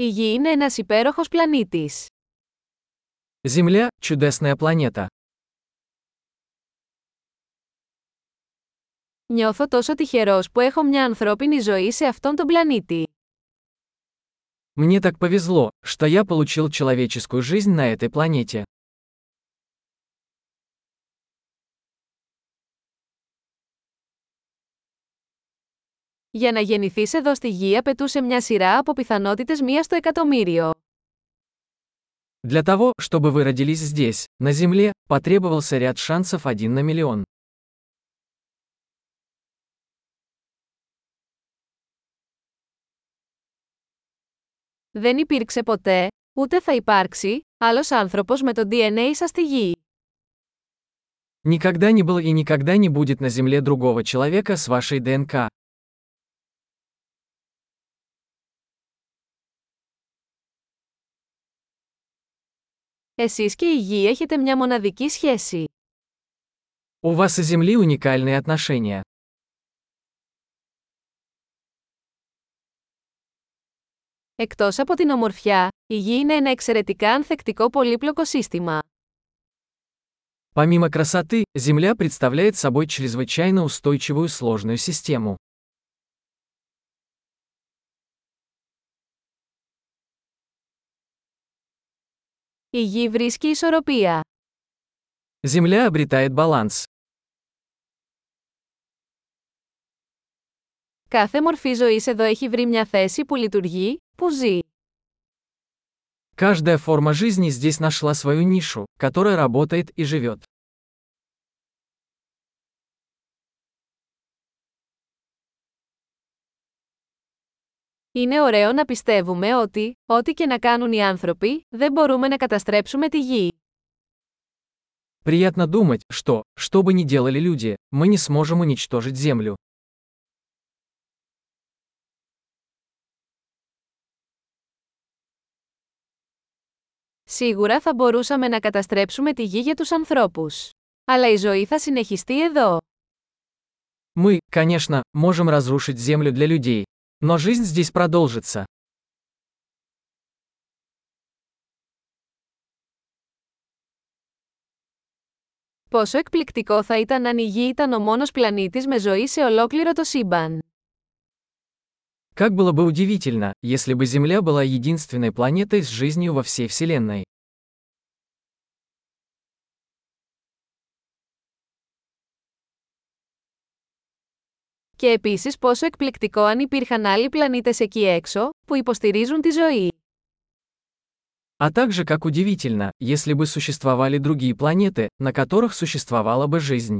Η Γη είναι ένας υπέροχος πλανήτης. Земля – чудесная планета. Νιώθω τόσο τυχερός που έχω μια ανθρώπινη ζωή σε αυτόν τον πλανήτη. Мне так повезло, что я получил человеческую жизнь на этой планете. Για να γεννηθείς εδώ στη Γη απαιτούσε μια σειρά από πιθανότητες μία στο εκατομμύριο. Для того, чтобы вы родились здесь, на Земле, потребовался ряд шансов один на миллион. Δεν υπήρξε ποτέ, ούτε θα υπάρξει, άλλος άνθρωπος με το DNA σας στη Γη. Никогда не было и никогда не будет на Земле другого человека с вашей ДНК. Εσείς και η Γη έχετε μια μοναδική σχέση. У вас и Земли уникальные отношения. Εκτός από την ομορφιά, η Γη είναι ένα εξαιρετικά ανθεκτικό πολύπλοκο σύστημα. Помимо красоты, Земля представляет собой чрезвычайно устойчивую сложную систему. Η Γη βρίσκει ισορροπία. Земля обретает баланс. Κάθε μορφή ζωής εδώ έχει βρει μια θέση που λειτουργεί, που ζει. Каждая форма жизни здесь нашла свою нишу, которая работает и живет. Είναι ωραίο να πιστεύουμε ότι, ό,τι και να κάνουν οι άνθρωποι, δεν μπορούμε να καταστρέψουμε τη Γη. Приятно думать, что, что бы ни делали люди, мы не сможем уничтожить Землю. Σίγουρα θα μπορούσαμε να καταστρέψουμε τη Γη για τους ανθρώπους. Αλλά η ζωή θα συνεχιστεί εδώ. Мы, конечно, можем разрушить Землю для людей. Но жизнь здесь продолжится. Πόσο εκπληκτικό θα ήταν αν η Γη ήταν ο μόνος πλανήτης με ζωή σε ολόκληρο το σύμπαν. Как было бы удивительно, если бы Земля была единственной планетой с жизнью во всей Вселенной. Και επίσης πόσο εκπληκτικό αν υπήρχαν άλλοι πλανήτες εκεί έξω, που υποστηρίζουν τη ζωή. А также как удивительно, если бы существовали другие планеты, на которых существовала бы жизнь.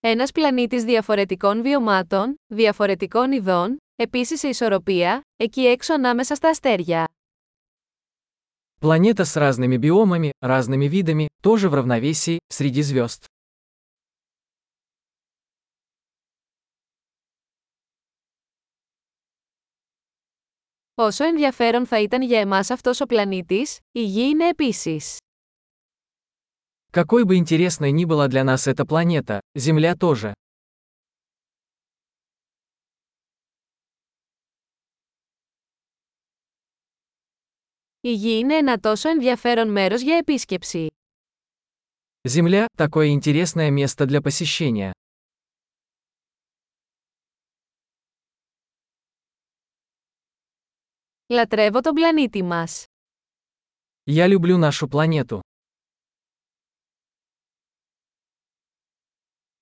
Ένας πλανήτης διαφορετικών βιωμάτων, διαφορετικών ειδών, επίσης σε ισορροπία, εκεί έξω ανάμεσα στα αστέρια. Планета с разными биомами, разными видами, тоже в равновесии, среди звезд. Όσο ενδιαφέρον θα ήταν για εμάς αυτός ο πλανήτης, η Γη είναι επίσης. Какой бы интересной ни была для нас эта планета, Земля тоже. Η Γη είναι ένα τόσο ενδιαφέρον μέρος για επίσκεψη. Земля – такое интересное место для посещения. Λατρεύω τον πλανήτη μας. Я люблю нашу планету.